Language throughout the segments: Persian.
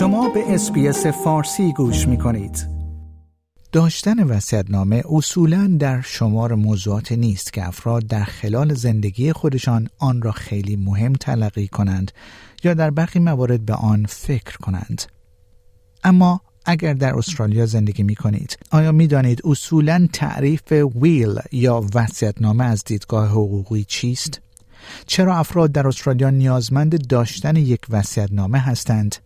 شما به اسپیس فارسی گوش می کنید. داشتن وسیعتنامه اصولا در شمار موضوعات نیست که افراد در خلال زندگی خودشان آن را خیلی مهم تلقی کنند یا در برخی موارد به آن فکر کنند. اما اگر در استرالیا زندگی می کنید آیا می دانید اصولا تعریف ویل یا وسیعتنامه از دیدگاه حقوقی چیست؟ چرا افراد در استرالیا نیازمند داشتن یک وصیت‌نامه هستند؟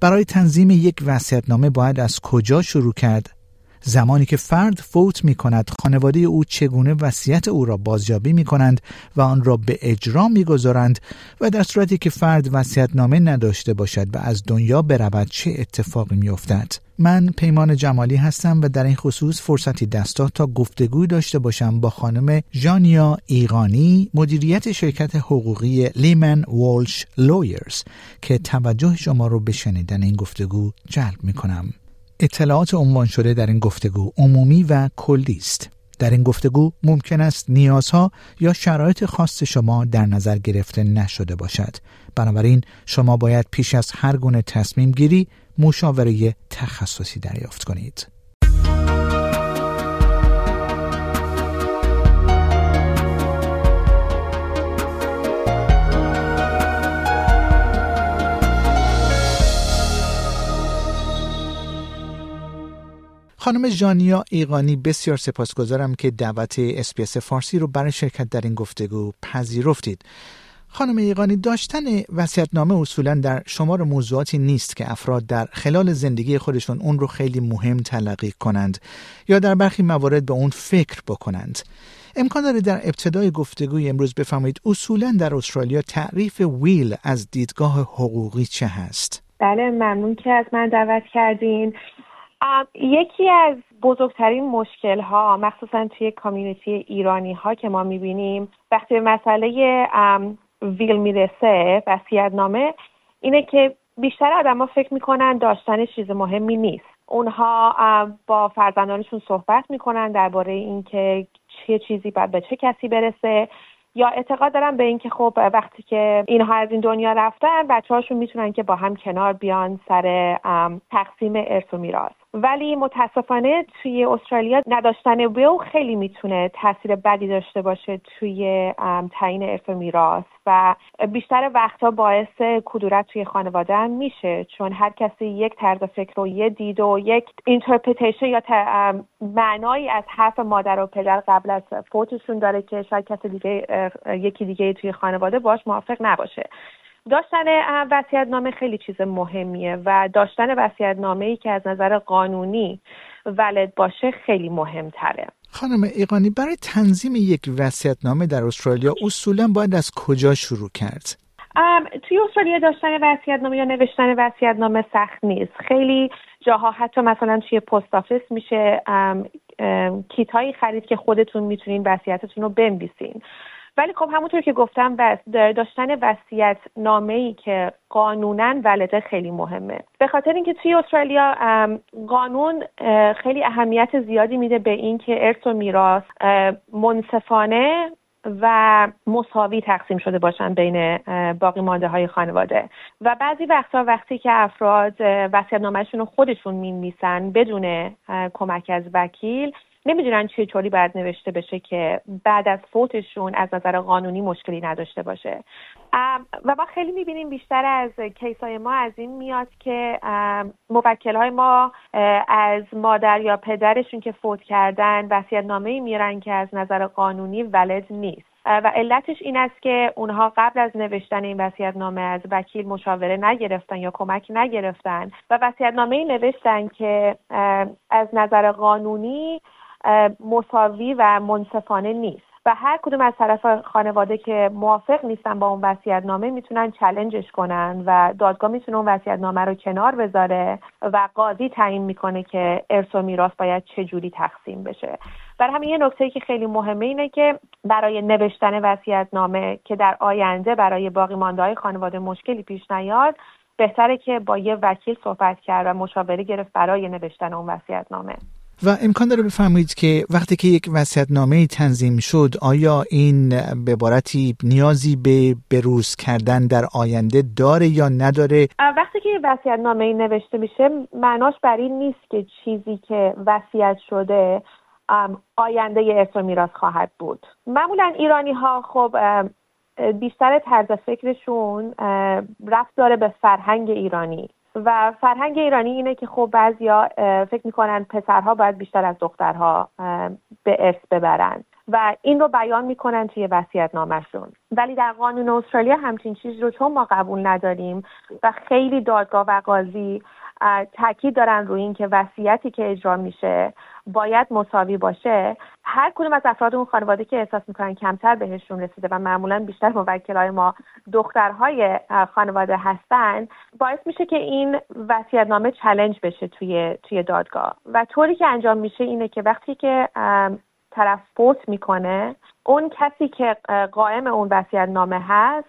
برای تنظیم یک وصیت‌نامه باید از کجا شروع کرد؟ زمانی که فرد فوت می کند خانواده او چگونه وصیت او را بازیابی می کنند و آن را به اجرا می گذارند و در صورتی که فرد نامه نداشته باشد و از دنیا برود چه اتفاقی می افتد. من پیمان جمالی هستم و در این خصوص فرصتی دستات تا گفتگو داشته باشم با خانم ژانیا ایغانی مدیریت شرکت حقوقی لیمن والش لویرز که توجه شما رو به شنیدن این گفتگو جلب می کنم. اطلاعات عنوان شده در این گفتگو عمومی و کلی است. در این گفتگو ممکن است نیازها یا شرایط خاص شما در نظر گرفته نشده باشد. بنابراین شما باید پیش از هر گونه تصمیم گیری مشاوره تخصصی دریافت کنید. خانم جانیا ایقانی بسیار سپاسگزارم که دعوت اسپیس فارسی رو برای شرکت در این گفتگو پذیرفتید. خانم ایقانی داشتن وسیعتنامه اصولا در شمار موضوعاتی نیست که افراد در خلال زندگی خودشون اون رو خیلی مهم تلقی کنند یا در برخی موارد به اون فکر بکنند. امکان داره در ابتدای گفتگوی امروز بفهمید اصولا در استرالیا تعریف ویل از دیدگاه حقوقی چه هست؟ بله ممنون که از من دعوت کردین یکی از بزرگترین مشکل ها مخصوصا توی کامیونیتی ایرانی ها که ما می‌بینیم وقتی به مسئله ویل می‌رسه نامه اینه که بیشتر آدما فکر می‌کنن داشتن چیز مهمی نیست. اونها با فرزندانشون صحبت می‌کنن درباره اینکه چه چیزی باید به چه کسی برسه یا اعتقاد دارن به اینکه خب وقتی که اینها از این دنیا رفتن بچه هاشون می‌تونن که با هم کنار بیان سر تقسیم ارث و میراث. ولی متاسفانه توی استرالیا نداشتن will خیلی می‌تونه تاثیر بدی داشته باشه توی تعیین ارث میراث و بیشتر وقتها باعث کدورت توی خانواده هم میشه. چون هر کسی یک طرز فکر و یه دید و یک interpretation یا معنایی از حرف مادر و پدر قبل از فوتشون داره که شاید کسی دیگه یکی دیگه توی خانواده باش موافق نباشه. داشتن وصیت نامه خیلی چیز مهمیه و داشتن وصیت نامه ای که از نظر قانونی valid باشه خیلی مهمتره. خانم ایقانی برای تنظیم یک وصیت نامه در استرالیا اصولا باید از کجا شروع کرد؟ توی استرالیا داشتن وصیت نامه یا نوشتن وصیت نامه سخت نیست. خیلی جاها حتی مثلا توی post office میشه کیت هایی خرید که خودتون می‌تونین وصیتتون رو بنویسین. ولی خب همونطور که گفتم داشتن وصیت نامه ای که قانونا ولده خیلی مهمه. به خاطر اینکه توی استرالیا قانون خیلی اهمیت زیادی میده به اینکه ارث و میراث منصفانه و مساوی تقسیم شده باشن بین باقی مانده های خانواده. و بعضی وقتا وقتی که افراد وصیت نامهشون رو خودشون می‌نویسن بدون کمک از وکیل نمی‌دونن چه طوری باید نوشته بشه که بعد از فوتشون از نظر قانونی مشکلی نداشته باشه. و ما خیلی می‌بینیم بیشتر از کیس های ما از این میاد که موکل های ما از مادر یا پدرشون که فوت کردن وسیعت نامه میرن که از نظر قانونی ولد نیست. و علتش این است که اونها قبل از نوشتن این وصیت نامه از وکیل مشاوره نگرفتن یا کمک نگرفتن و وصیت نامه نوشتن که از نظر قانونی مساوی و منصفانه نیست. و هر کدوم از طرف خانواده که موافق نیستن با اون وصیت نامه می‌تونن چلنجش کنن و دادگاه می‌تونه اون وصیت نامه رو کنار بذاره و قاضی تعیین می‌کنه که ارث و میراث باید چه جوری تقسیم بشه. برای همین یه نکته که خیلی مهمه اینه که برای نوشتن وصیت نامه که در آینده برای باقی مانده های خانواده مشکلی پیش نیاد بهتره که با یه وکیل صحبت کرد و مشاوره گرفت برای نوشتن اون وصیت نامه و امکان داره بفرمایید که وقتی که یک نامه تنظیم شد آیا این به عبارتی نیازی به بروز کردن در آینده داره یا نداره؟ وقتی که نامه نوشته میشه معناش بر این نیست که چیزی که وصیت شده آینده ارث و میراث خواهد بود. معمولا ایرانی ها خب بیشتر طرز فکرشون رفت داره به فرهنگ ایرانی. و فرهنگ ایرانی اینه که خب بعضیا فکر می‌کنن پسرها باید بیشتر از دخترها به ارث ببرن و این رو بیان می‌کنن توی وصیت نامشون ولی در قانون استرالیا همچین چیز رو چون ما قبول نداریم و خیلی دادگاه و قاضی تاکید دارن روی اینکه وصیتی که اجرا میشه باید مساوی باشه هر کدوم از افراد اون خانواده که احساس می‌کنن کمتر بهشون رسیده و معمولا بیشتر موکلای ما دخترهای خانواده هستن باعث میشه که این نامه چلنج بشه توی توی دادگاه. و طوری که انجام میشه اینه که وقتی که طرف فوت می‌کنه اون کسی که قائم اون وصیت نامه هست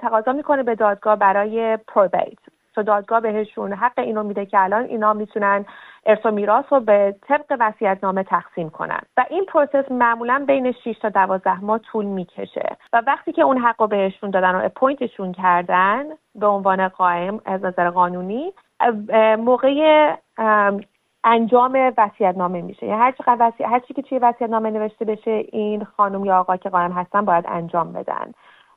تقاضا می‌کنه به دادگاه برای پروبیت تو دادگاه بهشون حق اینو میده که الان اینا می‌تونن ارث و میراث رو به طبق وصیت‌نامه تقسیم کنن. و این process معمولا بین 6 تا 12 ماه طول می‌کشه. و وقتی که اون حق رو بهشون دادن و appoint شون کردن به عنوان قیم از نظر قانونی موظف انجام وصیت نامه میشه. یعنی هر چقدر هر چی که توی وصیت نامه نوشته بشه این خانم یا آقا که قیم هستن باید انجام بدن.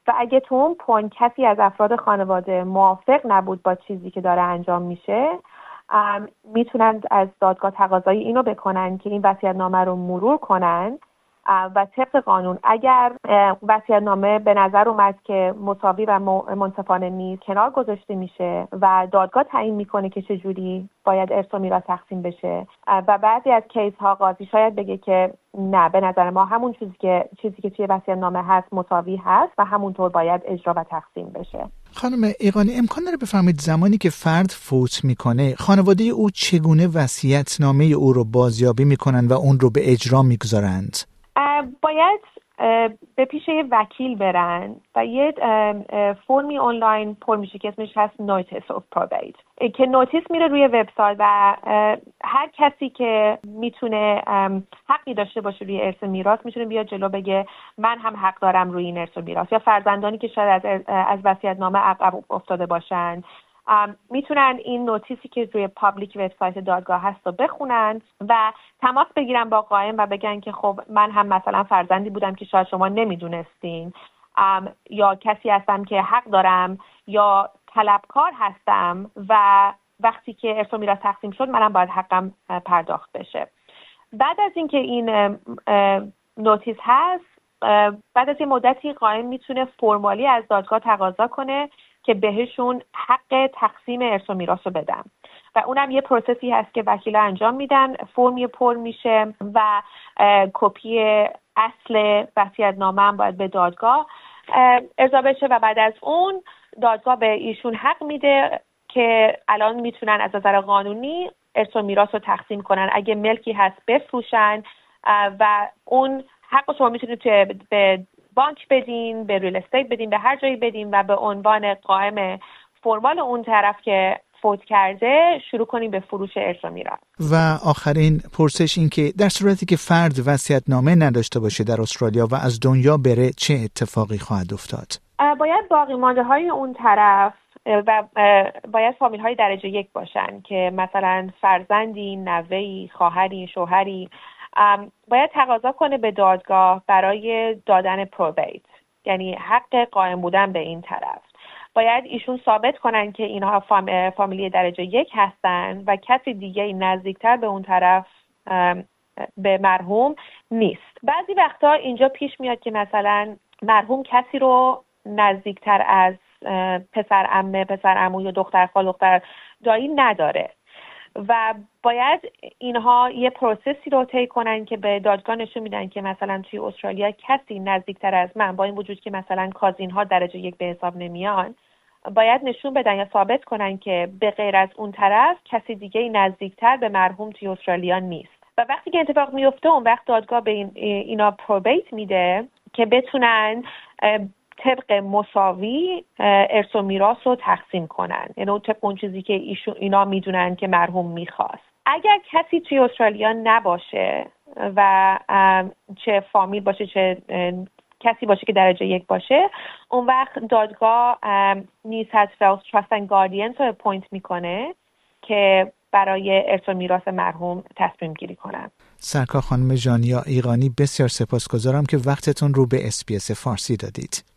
و اگه تو اون point کسی از افراد خانواده موافق نبود با چیزی که داره انجام میشه می‌تونن از دادگاه تقاضای اینو بکنن که این وصیت نامه رو مرور کنن و طبق قانون. اگر وصیت نامه به نظر اومد که مساوی و منصفانه نیست کنار گذاشته میشه و دادگاه تعیین می‌کنه که چجوری باید ارث و میراث تقسیم بشه. و بعضی از کیس ها قاضی شاید بگه که نه به نظر ما همون چیزی که چیزی که توی وصیت نامه هست مساوی هست و همونطور باید اجرا و تقسیم بشه. خانم ایقانی امکان داره بفرمایید زمانی که فرد فوت می‌کنه خانواده او چگونه وصیت نامه او رو بازیابی می‌کنن و اون رو به اجرا می‌گذارند؟ باید به پیش یه وکیل برن و یه فرمی آنلاین پر میشه که اسمش هست نوتیس of probate. که نوتیس میره روی وبسایت و هر کسی که می‌تونه حقی داشته باشه روی ارث میراث می‌تونه بیاد جلو بگه من هم حق دارم روی این ارث میراث. یا فرزندانی که شاید از از وصیت نامه عقب افتاده باشن. می‌تونن این نوتیسی که روی پابلیک وبسایت دادگاه هست رو بخونن و تماس بگیرن با قائم و بگن که خب من هم مثلا فرزندی بودم که شاید شما نمی‌دونستین. یا کسی هستم که حق دارم یا طلبکار هستم و وقتی که ارث و میراث تقسیم شد منم باید حقم پرداخت بشه. بعد از اینکه این notice هست بعد از این مدتی قیم می‌تونه formally از دادگاه تقاضا کنه که بهشون حق تقسیم ارث و میراث رو بدن. و اونم یه process ی هست که وکیلا انجام میدن. فرمی پر میشه و کپی اصل وصیت نامه هم باید به دادگاه ارائه بشه و بعد از اون دادگاه به ایشون حق میده که الان می‌تونن از نظر قانونی ارث و میراث رو تقسیم کنن. اگه ملکی هست بفروشن و اون حق شما می‌تونید به بانک بدین به ریل استیت بدین به هر جایی بدین و به عنوان قائم فرمال اون طرف که فوت کرده شروع کنیم به فروش ارث و میراث. و آخرین پرسش این که در صورتی که فرد وصیت نامه نداشته باشه در استرالیا و از دنیا بره چه اتفاقی خواهد افتاد؟ باید باقی مانده های اون طرف و باید فامیل های درجه یک باشن که مثلا فرزندی، نوهی، خواهری، شوهری باید تقاضا کنه به دادگاه برای دادن پروبیت یعنی حق قائم بودن به این طرف. باید ایشون ثابت کنن که اینها فامیلی درجه یک هستن و کسی دیگه نزدیکتر به اون طرف به مرحوم نیست. بعضی وقتا اینجا پیش میاد که مثلا مرحوم کسی رو نزدیکتر از پسر امه پسر امو یا دختر خال دختر دایی نداره. و باید اینها یه پروسسی رو طی کنن که به دادگاه نشون میدن که مثلا توی استرالیا کسی نزدیکتر از من با این وجود که مثلا کازین ها درجه یک به حساب نمیان باید نشون بدن یا ثابت کنن که به غیر از اون طرف کسی دیگه نزدیکتر به مرحوم توی استرالیا نیست. و وقتی که اتفاق میفته اون وقت دادگاه به این اینا پروبیت میده که بتونن طبق مساوی ارث و میراث رو تقسیم کنن. یعنی اون طبق اون چیزی که اینا می‌دونن که مرحوم می‌خواست. اگر کسی توی استرالیا نباشه و چه فامیل باشه چه کسی باشه که درجه یک باشه اون وقت دادگاه New South Wales Trustee and Guardian رو appoint می‌کنه که برای ارث و میراث مرحوم تصمیم گیری کنه سرکار خانم جانیا ایقانی بسیار سپاسگزارم که وقتتون رو به SBS فارسی دادید.